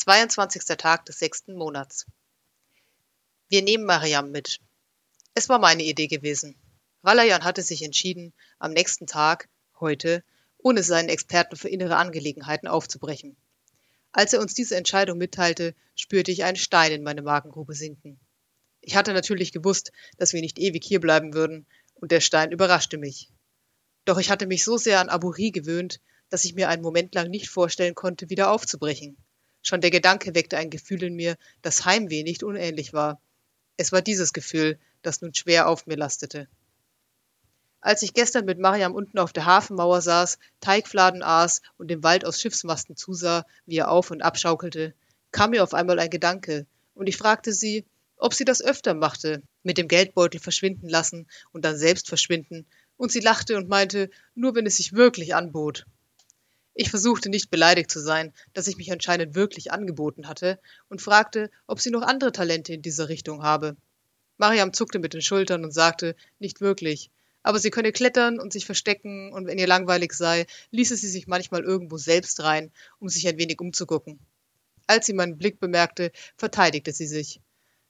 22. Tag des sechsten Monats. Wir nehmen Mariam mit. Es war meine Idee gewesen. Ralayan hatte sich entschieden, am nächsten Tag, heute, ohne seinen Experten für innere Angelegenheiten aufzubrechen. Als er uns diese Entscheidung mitteilte, spürte ich einen Stein in meine Magengrube sinken. Ich hatte natürlich gewusst, dass wir nicht ewig hierbleiben würden, und der Stein überraschte mich. Doch ich hatte mich so sehr an Aburi gewöhnt, dass ich mir einen Moment lang nicht vorstellen konnte, wieder aufzubrechen. Schon der Gedanke weckte ein Gefühl in mir, das Heimweh nicht unähnlich war. Es war dieses Gefühl, das nun schwer auf mir lastete. Als ich gestern mit Mariam unten auf der Hafenmauer saß, Teigfladen aß und dem Wald aus Schiffsmasten zusah, wie er auf und abschaukelte, kam mir auf einmal ein Gedanke, und ich fragte sie, ob sie das öfter machte, mit dem Geldbeutel verschwinden lassen und dann selbst verschwinden, und sie lachte und meinte, nur wenn es sich wirklich anbot. Ich versuchte nicht beleidigt zu sein, dass ich mich anscheinend wirklich angeboten hatte, und fragte, ob sie noch andere Talente in dieser Richtung habe. Mariam zuckte mit den Schultern und sagte, nicht wirklich, aber sie könne klettern und sich verstecken, und wenn ihr langweilig sei, ließe sie sich manchmal irgendwo selbst rein, um sich ein wenig umzugucken. Als sie meinen Blick bemerkte, verteidigte sie sich.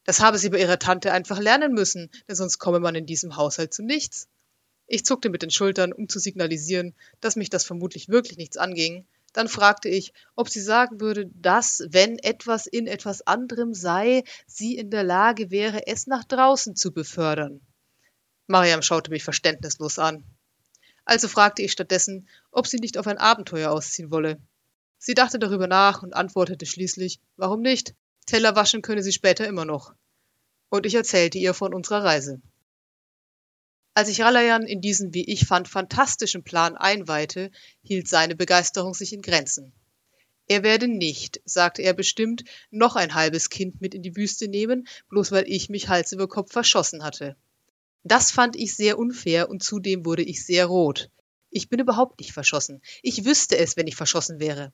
Das habe sie bei ihrer Tante einfach lernen müssen, denn sonst komme man in diesem Haushalt zu nichts. Ich zuckte mit den Schultern, um zu signalisieren, dass mich das vermutlich wirklich nichts anging. Dann fragte ich, ob sie sagen würde, dass, wenn etwas in etwas anderem sei, sie in der Lage wäre, es nach draußen zu befördern. Mariam schaute mich verständnislos an. Also fragte ich stattdessen, ob sie nicht auf ein Abenteuer ausziehen wolle. Sie dachte darüber nach und antwortete schließlich, warum nicht? Teller waschen könne sie später immer noch. Und ich erzählte ihr von unserer Reise. Als ich Ralayan in diesen, wie ich fand, fantastischen Plan einweihte, hielt seine Begeisterung sich in Grenzen. Er werde nicht, sagte er bestimmt, noch ein halbes Kind mit in die Wüste nehmen, bloß weil ich mich Hals über Kopf verschossen hatte. Das fand ich sehr unfair und zudem wurde ich sehr rot. Ich bin überhaupt nicht verschossen. Ich wüsste es, wenn ich verschossen wäre.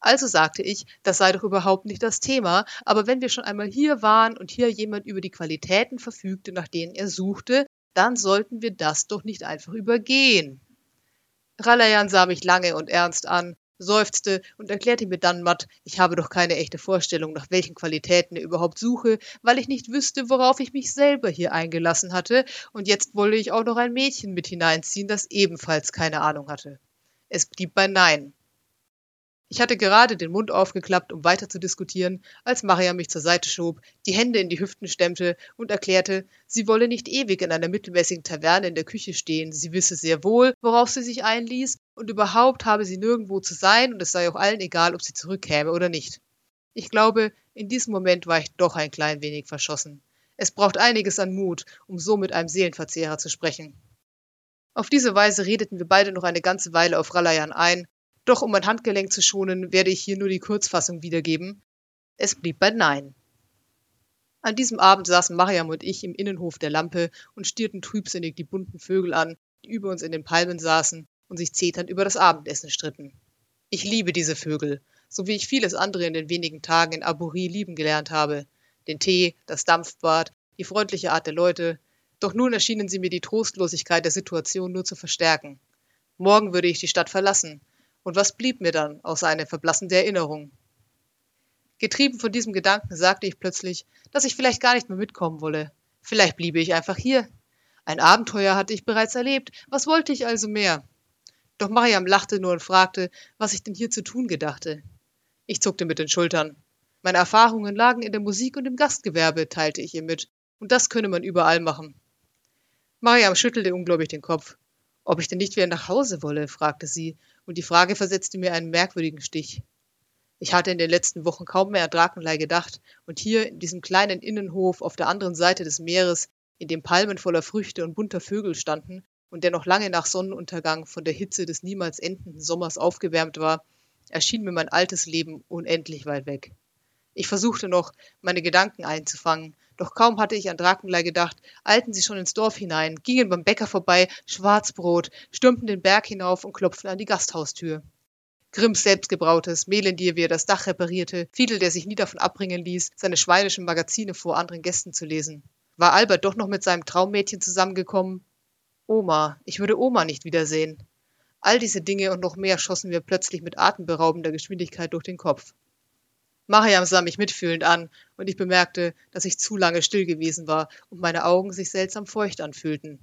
Also sagte ich, das sei doch überhaupt nicht das Thema, aber wenn wir schon einmal hier waren und hier jemand über die Qualitäten verfügte, nach denen er suchte, dann sollten wir das doch nicht einfach übergehen. Ralayan sah mich lange und ernst an, seufzte und erklärte mir dann matt, ich habe doch keine echte Vorstellung, nach welchen Qualitäten er überhaupt suche, weil ich nicht wüsste, worauf ich mich selber hier eingelassen hatte, und jetzt wolle ich auch noch ein Mädchen mit hineinziehen, das ebenfalls keine Ahnung hatte. Es blieb bei Nein. Ich hatte gerade den Mund aufgeklappt, um weiter zu diskutieren, als Maria mich zur Seite schob, die Hände in die Hüften stemmte und erklärte, sie wolle nicht ewig in einer mittelmäßigen Taverne in der Küche stehen, sie wisse sehr wohl, worauf sie sich einließ, und überhaupt habe sie nirgendwo zu sein, und es sei auch allen egal, ob sie zurückkäme oder nicht. Ich glaube, in diesem Moment war ich doch ein klein wenig verschossen. Es braucht einiges an Mut, um so mit einem Seelenverzehrer zu sprechen. Auf diese Weise redeten wir beide noch eine ganze Weile auf Ralayan ein, doch um mein Handgelenk zu schonen, werde ich hier nur die Kurzfassung wiedergeben. Es blieb bei Nein. An diesem Abend saßen Mariam und ich im Innenhof der Lampe und stierten trübsinnig die bunten Vögel an, die über uns in den Palmen saßen und sich zeternd über das Abendessen stritten. Ich liebe diese Vögel, so wie ich vieles andere in den wenigen Tagen in Aburi lieben gelernt habe. Den Tee, das Dampfbad, die freundliche Art der Leute. Doch nun erschienen sie mir die Trostlosigkeit der Situation nur zu verstärken. Morgen würde ich die Stadt verlassen, und was blieb mir dann außer eine verblassende Erinnerung? Getrieben von diesem Gedanken sagte ich plötzlich, dass ich vielleicht gar nicht mehr mitkommen wolle. Vielleicht bliebe ich einfach hier. Ein Abenteuer hatte ich bereits erlebt. Was wollte ich also mehr? Doch Mariam lachte nur und fragte, was ich denn hier zu tun gedachte. Ich zuckte mit den Schultern. Meine Erfahrungen lagen in der Musik und im Gastgewerbe, teilte ich ihr mit, und das könne man überall machen. Mariam schüttelte ungläubig den Kopf. Ob ich denn nicht wieder nach Hause wolle, fragte sie, und die Frage versetzte mir einen merkwürdigen Stich. Ich hatte in den letzten Wochen kaum mehr an Drakenlei gedacht, und hier in diesem kleinen Innenhof auf der anderen Seite des Meeres, in dem Palmen voller Früchte und bunter Vögel standen und der noch lange nach Sonnenuntergang von der Hitze des niemals endenden Sommers aufgewärmt war, erschien mir mein altes Leben unendlich weit weg. Ich versuchte noch, meine Gedanken einzufangen, doch kaum hatte ich an Drakenlei gedacht, eilten sie schon ins Dorf hinein, gingen beim Bäcker vorbei, Schwarzbrot, stürmten den Berg hinauf und klopften an die Gasthaustür. Grimms selbstgebrautes Mehlendier, wie er das Dach reparierte, Fiedel, der sich nie davon abbringen ließ, seine schweinischen Magazine vor anderen Gästen zu lesen. War Albert doch noch mit seinem Traummädchen zusammengekommen? Oma, ich würde Oma nicht wiedersehen. All diese Dinge und noch mehr schossen mir plötzlich mit atemberaubender Geschwindigkeit durch den Kopf. Mariam sah mich mitfühlend an, und ich bemerkte, dass ich zu lange still gewesen war und meine Augen sich seltsam feucht anfühlten.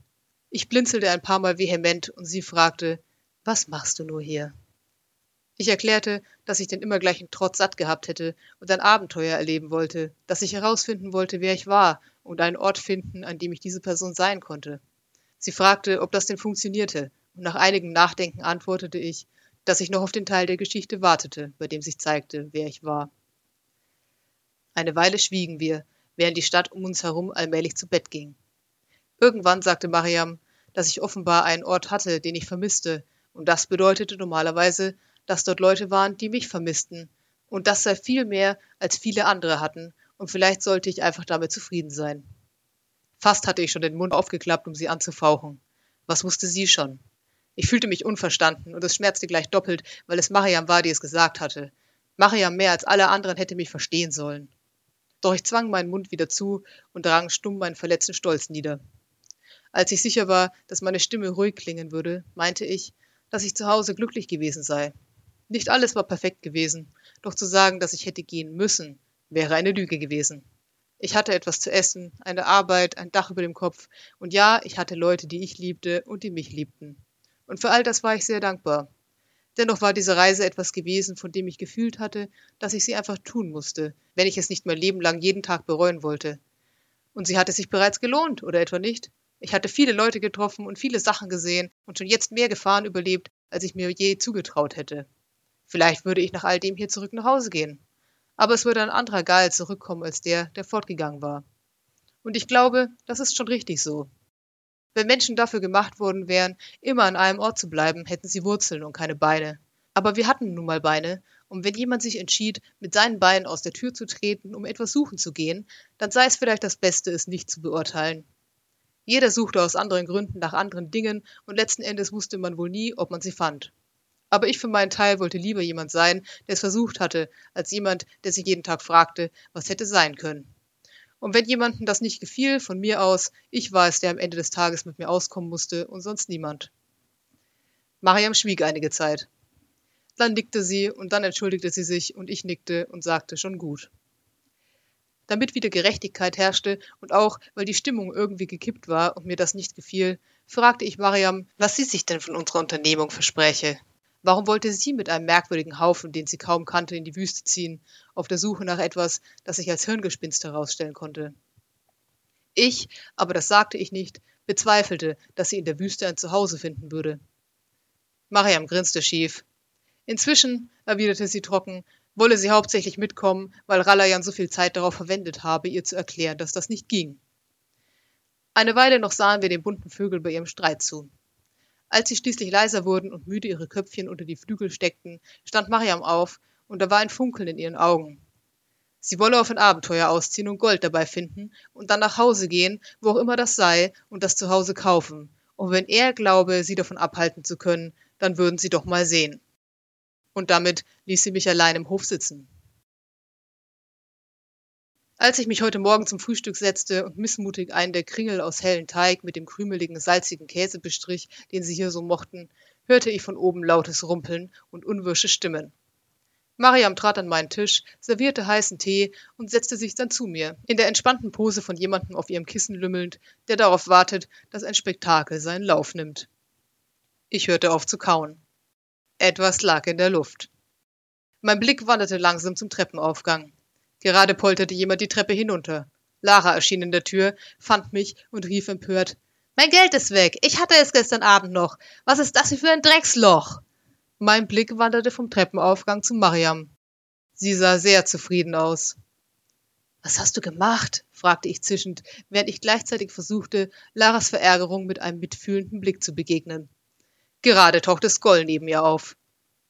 Ich blinzelte ein paar Mal vehement und sie fragte, was machst du nur hier? Ich erklärte, dass ich den immer gleichen Trotz satt gehabt hätte und ein Abenteuer erleben wollte, dass ich herausfinden wollte, wer ich war und einen Ort finden, an dem ich diese Person sein konnte. Sie fragte, ob das denn funktionierte, und nach einigem Nachdenken antwortete ich, dass ich noch auf den Teil der Geschichte wartete, bei dem sich zeigte, wer ich war. Eine Weile schwiegen wir, während die Stadt um uns herum allmählich zu Bett ging. Irgendwann sagte Mariam, dass ich offenbar einen Ort hatte, den ich vermisste, und das bedeutete normalerweise, dass dort Leute waren, die mich vermissten, und das sei viel mehr, als viele andere hatten, und vielleicht sollte ich einfach damit zufrieden sein. Fast hatte ich schon den Mund aufgeklappt, um sie anzufauchen. Was wusste sie schon? Ich fühlte mich unverstanden, und es schmerzte gleich doppelt, weil es Mariam war, die es gesagt hatte. Mariam mehr als alle anderen hätte mich verstehen sollen. Doch ich zwang meinen Mund wieder zu und drang stumm meinen verletzten Stolz nieder. Als ich sicher war, dass meine Stimme ruhig klingen würde, meinte ich, dass ich zu Hause glücklich gewesen sei. Nicht alles war perfekt gewesen, doch zu sagen, dass ich hätte gehen müssen, wäre eine Lüge gewesen. Ich hatte etwas zu essen, eine Arbeit, ein Dach über dem Kopf, und ja, ich hatte Leute, die ich liebte und die mich liebten. Und für all das war ich sehr dankbar. Dennoch war diese Reise etwas gewesen, von dem ich gefühlt hatte, dass ich sie einfach tun musste, wenn ich es nicht mein Leben lang jeden Tag bereuen wollte. Und sie hatte sich bereits gelohnt, oder etwa nicht? Ich hatte viele Leute getroffen und viele Sachen gesehen und schon jetzt mehr Gefahren überlebt, als ich mir je zugetraut hätte. Vielleicht würde ich nach all dem hier zurück nach Hause gehen. Aber es würde ein anderer Gal zurückkommen als der, der fortgegangen war. Und ich glaube, das ist schon richtig so. Wenn Menschen dafür gemacht worden wären, immer an einem Ort zu bleiben, hätten sie Wurzeln und keine Beine. Aber wir hatten nun mal Beine, und wenn jemand sich entschied, mit seinen Beinen aus der Tür zu treten, um etwas suchen zu gehen, dann sei es vielleicht das Beste, es nicht zu beurteilen. Jeder suchte aus anderen Gründen nach anderen Dingen, und letzten Endes wusste man wohl nie, ob man sie fand. Aber ich für meinen Teil wollte lieber jemand sein, der es versucht hatte, als jemand, der sich jeden Tag fragte, was hätte sein können. Und wenn jemandem das nicht gefiel, von mir aus, ich war es, der am Ende des Tages mit mir auskommen musste und sonst niemand. Mariam schwieg einige Zeit. Dann nickte sie und dann entschuldigte sie sich und ich nickte und sagte schon gut. Damit wieder Gerechtigkeit herrschte und auch, weil die Stimmung irgendwie gekippt war und mir das nicht gefiel, fragte ich Mariam, was sie sich denn von unserer Unternehmung verspräche. Warum wollte sie mit einem merkwürdigen Haufen, den sie kaum kannte, in die Wüste ziehen, auf der Suche nach etwas, das sich als Hirngespinst herausstellen konnte? Ich, aber das sagte ich nicht, bezweifelte, dass sie in der Wüste ein Zuhause finden würde. Mariam grinste schief. Inzwischen, erwiderte sie trocken, wolle sie hauptsächlich mitkommen, weil Ralayan so viel Zeit darauf verwendet habe, ihr zu erklären, dass das nicht ging. Eine Weile noch sahen wir den bunten Vögeln bei ihrem Streit zu. Als sie schließlich leiser wurden und müde ihre Köpfchen unter die Flügel steckten, stand Mariam auf, und da war ein Funkeln in ihren Augen. Sie wolle auf ein Abenteuer ausziehen und Gold dabei finden und dann nach Hause gehen, wo auch immer das sei, und das Zuhause kaufen. Und wenn er glaube, sie davon abhalten zu können, dann würden sie doch mal sehen. Und damit ließ sie mich allein im Hof sitzen. Als ich mich heute Morgen zum Frühstück setzte und missmutig einen der Kringel aus hellen Teig mit dem krümeligen, salzigen Käse bestrich, den sie hier so mochten, hörte ich von oben lautes Rumpeln und unwirsche Stimmen. Mariam trat an meinen Tisch, servierte heißen Tee und setzte sich dann zu mir, in der entspannten Pose von jemandem auf ihrem Kissen lümmelnd, der darauf wartet, dass ein Spektakel seinen Lauf nimmt. Ich hörte auf zu kauen. Etwas lag in der Luft. Mein Blick wanderte langsam zum Treppenaufgang. Gerade polterte jemand die Treppe hinunter. Lara erschien in der Tür, fand mich und rief empört Mein Geld ist weg. Ich hatte es gestern Abend noch. Was ist das für ein Drecksloch? Mein Blick wanderte vom Treppenaufgang zu Mariam. Sie sah sehr zufrieden aus. Was hast du gemacht? fragte ich zischend, während ich gleichzeitig versuchte, Laras Verärgerung mit einem mitfühlenden Blick zu begegnen. Gerade tauchte Skoll neben ihr auf.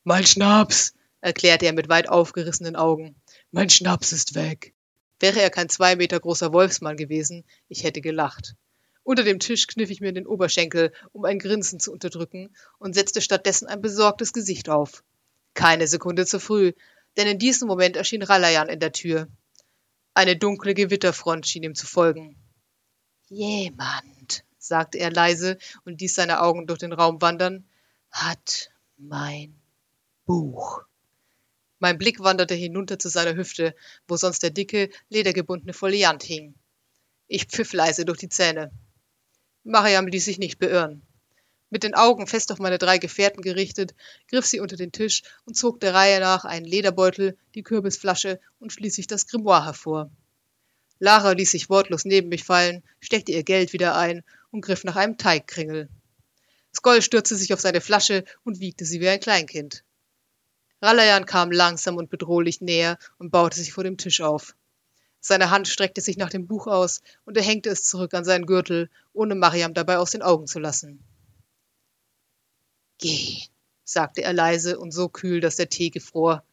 Mein Schnaps, erklärte er mit weit aufgerissenen Augen. Mein Schnaps ist weg. Wäre er kein zwei Meter großer Wolfsmann gewesen, ich hätte gelacht. Unter dem Tisch kniff ich mir den Oberschenkel, um ein Grinsen zu unterdrücken, und setzte stattdessen ein besorgtes Gesicht auf. Keine Sekunde zu früh, denn in diesem Moment erschien Ralayan in der Tür. Eine dunkle Gewitterfront schien ihm zu folgen. Jemand, sagte er leise und ließ seine Augen durch den Raum wandern, hat mein Buch. Mein Blick wanderte hinunter zu seiner Hüfte, wo sonst der dicke, ledergebundene Foliant hing. Ich pfiff leise durch die Zähne. Mariam ließ sich nicht beirren. Mit den Augen fest auf meine drei Gefährten gerichtet, griff sie unter den Tisch und zog der Reihe nach einen Lederbeutel, die Kürbisflasche und schließlich das Grimoire hervor. Lara ließ sich wortlos neben mich fallen, steckte ihr Geld wieder ein und griff nach einem Teigkringel. Skoll stürzte sich auf seine Flasche und wiegte sie wie ein Kleinkind. Ralayan kam langsam und bedrohlich näher und baute sich vor dem Tisch auf. Seine Hand streckte sich nach dem Buch aus und er hängte es zurück an seinen Gürtel, ohne Mariam dabei aus den Augen zu lassen. Geh, sagte er leise und so kühl, dass der Tee gefror.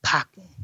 Packen.